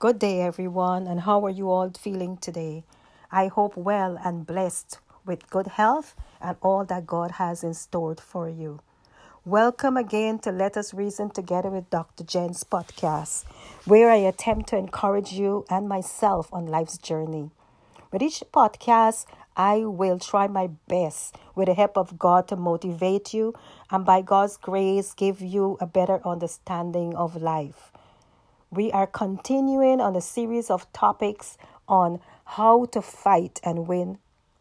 Good day, everyone, and how are you all feeling today? I hope well and blessed with good health and all that God has in store for you. Welcome again to Let Us Reason Together with Dr. Jen's podcast, where I attempt to encourage you and myself on life's journey. With each podcast, I will try my best with the help of God to motivate you and by God's grace give you a better understanding of life. We are continuing on a series of topics on how to fight and win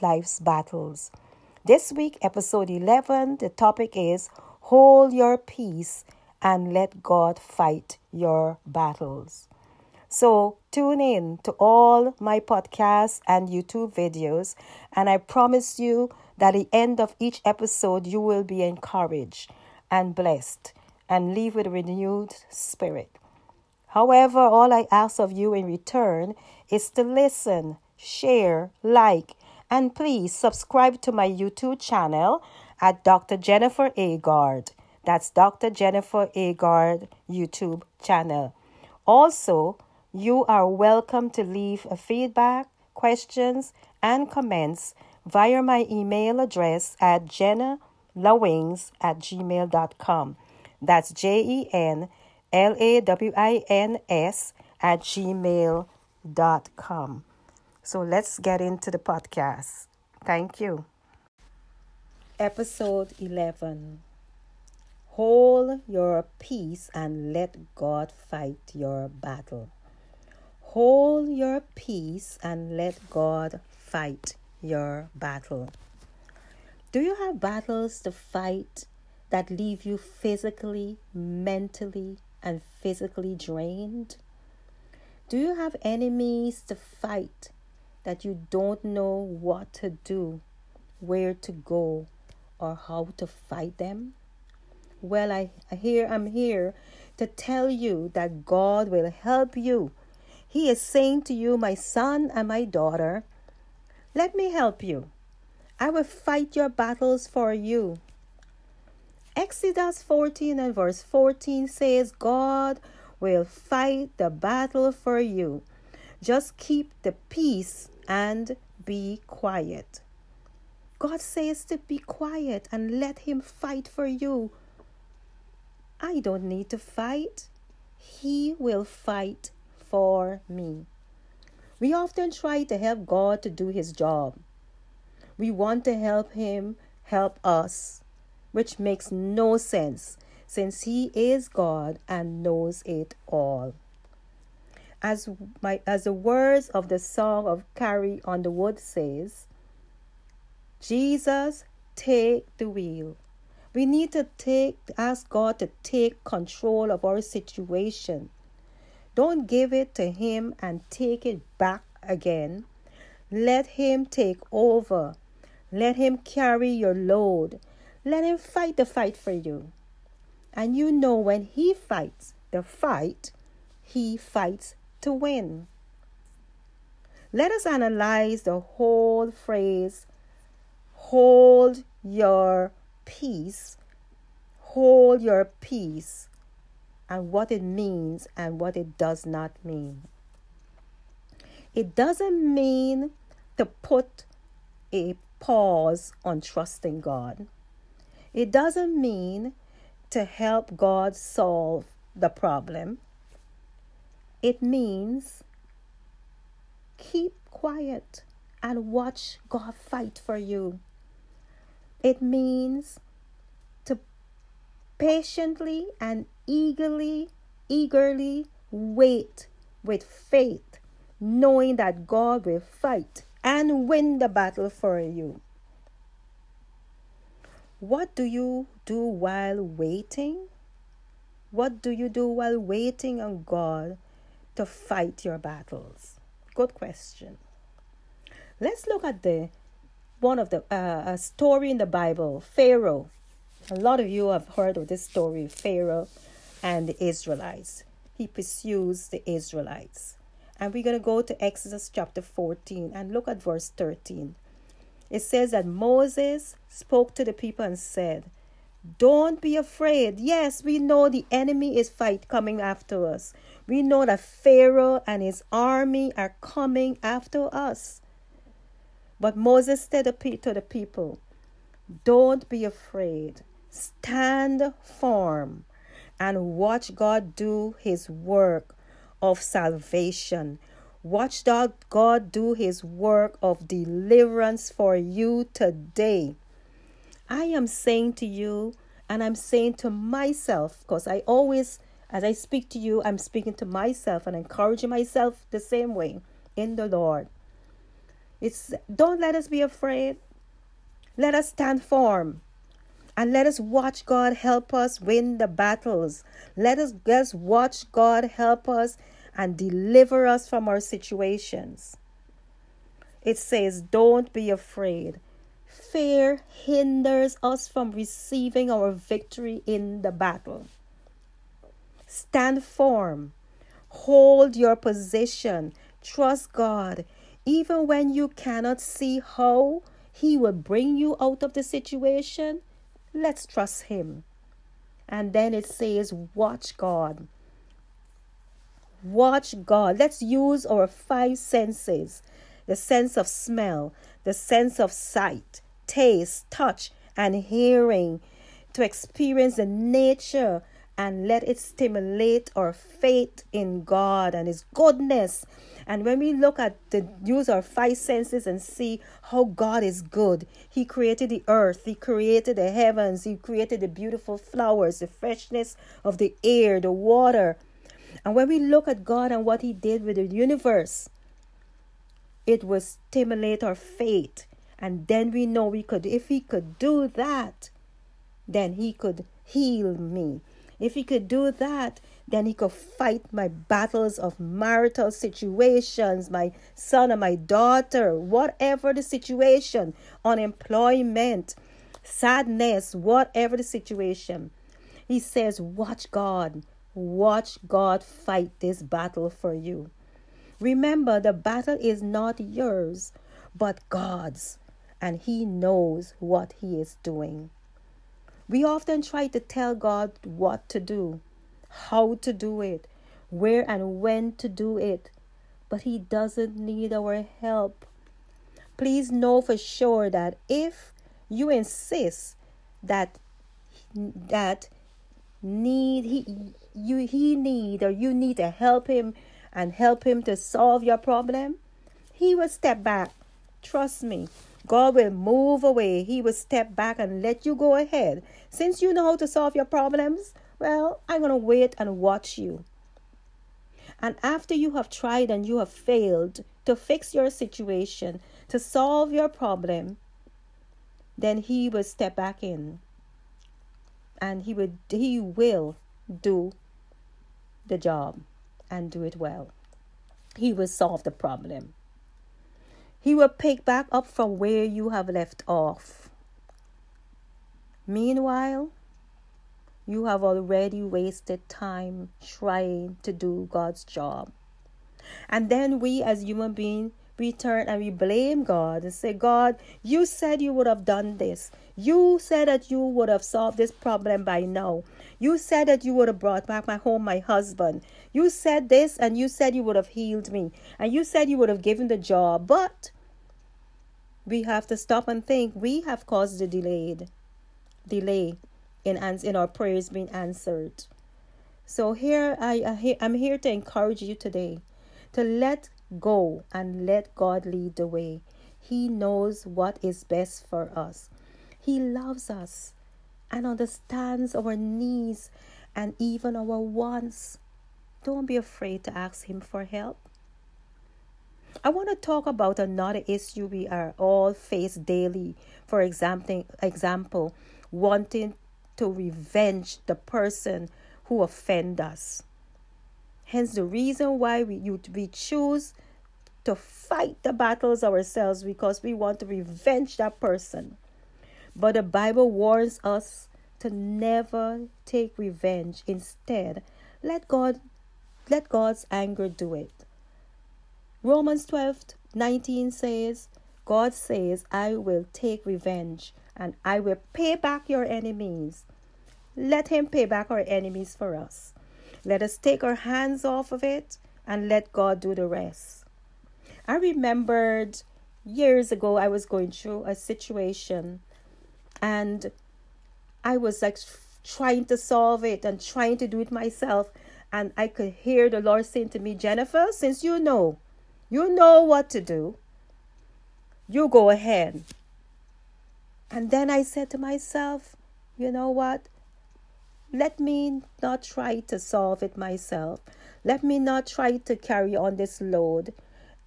life's battles. This week, episode 11, the topic is Hold your peace and let God fight your battles. So, tune in to all my podcasts and YouTube videos, and I promise you that at the end of each episode, you will be encouraged and blessed and leave with renewed spirit. However, all I ask of you in return is to listen, share, like, and please subscribe to my YouTube channel at Dr. Jennifer Agard. That's Dr. Jennifer Agard YouTube channel. Also, you are welcome to leave a feedback, questions, and comments via my email address at jennalowings at gmail.com. That's J E N L A W I N S at gmail.com. So let's get into the podcast. Thank you. Episode 11 Hold your peace and let God fight your battle. Hold your peace and let God fight your battle. Do you have battles to fight that leave you physically, mentally, and physically drained? Do you have enemies to fight that you don't know what to do, where to go, or how to fight them? Well, I, I hear I'm here to tell you that God will help you. He is saying to you, my son and my daughter, let me help you. I will fight your battles for you. Exodus 14 and verse 14 says, God will fight the battle for you. Just keep the peace and be quiet. God says to be quiet and let Him fight for you. I don't need to fight. He will fight for me. We often try to help God to do His job. We want to help Him help us, which makes no sense since He is God and knows it all. As, my, as the words of the song of Carrie Underwood says, Jesus, take the wheel. We need to take ask God to take control of our situation. Don't give it to him and take it back again. Let him take over. Let him carry your load. Let him fight the fight for you. And you know when he fights the fight, he fights to win. Let us analyze the whole phrase hold your peace, hold your peace, and what it means and what it does not mean. It doesn't mean to put a pause on trusting God. It doesn't mean to help God solve the problem. It means keep quiet and watch God fight for you. It means to patiently and eagerly, eagerly wait with faith, knowing that God will fight and win the battle for you. What do you do while waiting? What do you do while waiting on God to fight your battles? Good question. Let's look at the one of the uh, a story in the Bible, Pharaoh. A lot of you have heard of this story, Pharaoh and the Israelites. He pursues the Israelites. And we're going to go to Exodus chapter 14 and look at verse 13. It says that Moses spoke to the people and said, Don't be afraid. Yes, we know the enemy is fight coming after us. We know that Pharaoh and his army are coming after us. But Moses said to the people, Don't be afraid. Stand firm and watch God do his work of salvation. Watch God do his work of deliverance for you today. I am saying to you, and I'm saying to myself, because I always, as I speak to you, I'm speaking to myself and encouraging myself the same way in the Lord. It's don't let us be afraid. Let us stand firm. And let us watch God help us win the battles. Let us just watch God help us and deliver us from our situations. It says, Don't be afraid. Fear hinders us from receiving our victory in the battle. Stand firm. Hold your position. Trust God. Even when you cannot see how He will bring you out of the situation, let's trust Him. And then it says, Watch God. Watch God. Let's use our five senses the sense of smell, the sense of sight, taste, touch, and hearing to experience the nature and let it stimulate our faith in God and His goodness. And when we look at the use our five senses and see how God is good, He created the earth, He created the heavens, He created the beautiful flowers, the freshness of the air, the water. And when we look at God and what He did with the universe, it will stimulate our faith and then we know we could, if he could do that, then he could heal me. If he could do that, then he could fight my battles of marital situations, my son or my daughter, whatever the situation, unemployment, sadness, whatever the situation. He says, Watch God, watch God fight this battle for you. Remember, the battle is not yours, but God's and He knows what He is doing. We often try to tell God what to do, how to do it, where and when to do it, but He doesn't need our help. Please know for sure that if you insist that that need he you he need or you need to help him and help him to solve your problem, he will step back. Trust me. God will move away. He will step back and let you go ahead. Since you know how to solve your problems, well, I'm going to wait and watch you. And after you have tried and you have failed to fix your situation, to solve your problem, then he will step back in. And he will he will do the job and do it well. He will solve the problem. He will pick back up from where you have left off. Meanwhile, you have already wasted time trying to do God's job. And then we, as human beings, we turn and we blame God and say, God, you said you would have done this. You said that you would have solved this problem by now. You said that you would have brought back my home my husband. You said this and you said you would have healed me. And you said you would have given the job. But we have to stop and think we have caused the delayed delay in ans- in our prayers being answered. So here I I'm here to encourage you today to let go and let God lead the way. He knows what is best for us. He loves us and understands our needs and even our wants. Don't be afraid to ask Him for help. I want to talk about another issue we are all face daily. For example, example, wanting to revenge the person who offend us. Hence, the reason why we, you, we choose to fight the battles ourselves because we want to revenge that person. But the Bible warns us to never take revenge. Instead, let God let God's anger do it. Romans 12 19 says, God says, I will take revenge and I will pay back your enemies. Let him pay back our enemies for us. Let us take our hands off of it and let God do the rest. I remembered years ago I was going through a situation and I was like trying to solve it and trying to do it myself. And I could hear the Lord saying to me, Jennifer, since you know, you know what to do, you go ahead. And then I said to myself, you know what? Let me not try to solve it myself. Let me not try to carry on this load.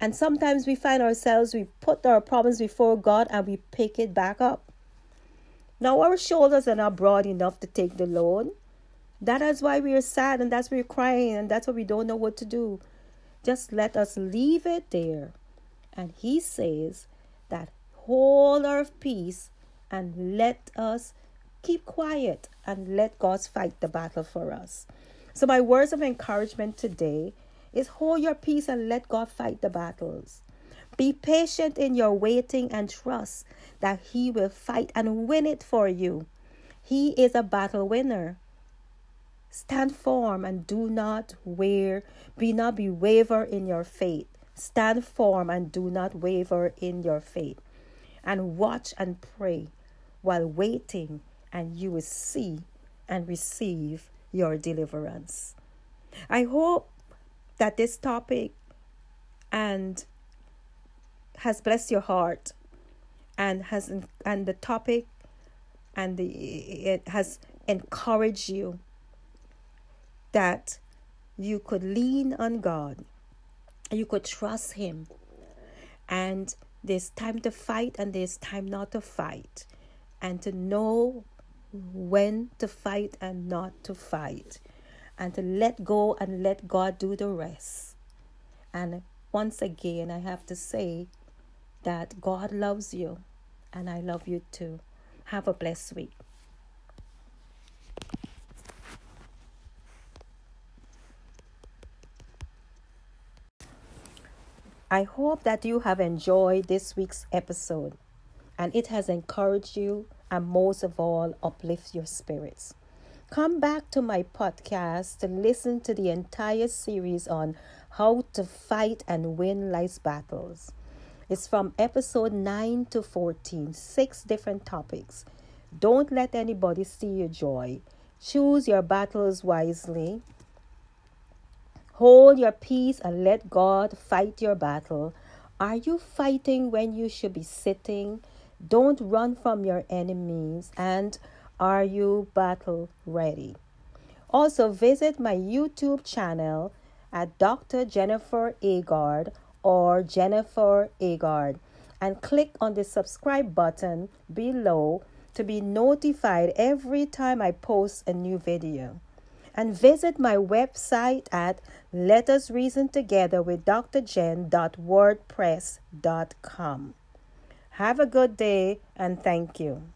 And sometimes we find ourselves, we put our problems before God and we pick it back up. Now, our shoulders are not broad enough to take the load. That is why we are sad and that's why we're crying and that's why we don't know what to do. Just let us leave it there. And He says that hold our peace and let us keep quiet and let God fight the battle for us. So, my words of encouragement today is hold your peace and let God fight the battles. Be patient in your waiting and trust that He will fight and win it for you. He is a battle winner. Stand firm and do not waver, be not be waver in your faith. Stand firm and do not waver in your faith. And watch and pray while waiting, and you will see and receive your deliverance. I hope that this topic and has blessed your heart and has and the topic and the it has encouraged you that you could lean on God you could trust him and there's time to fight and there's time not to fight and to know when to fight and not to fight and to let go and let God do the rest. And once again, I have to say that God loves you and I love you too. Have a blessed week. I hope that you have enjoyed this week's episode and it has encouraged you and most of all, uplift your spirits. Come back to my podcast to listen to the entire series on how to fight and win life's battles. It's from episode 9 to 14, six different topics. Don't let anybody see your joy. Choose your battles wisely. Hold your peace and let God fight your battle. Are you fighting when you should be sitting? Don't run from your enemies. And are you battle ready? Also, visit my YouTube channel at Dr. Jennifer Agard or Jennifer Agard and click on the subscribe button below to be notified every time I post a new video. And visit my website at Let Us Reason Together with. Have a good day and thank you.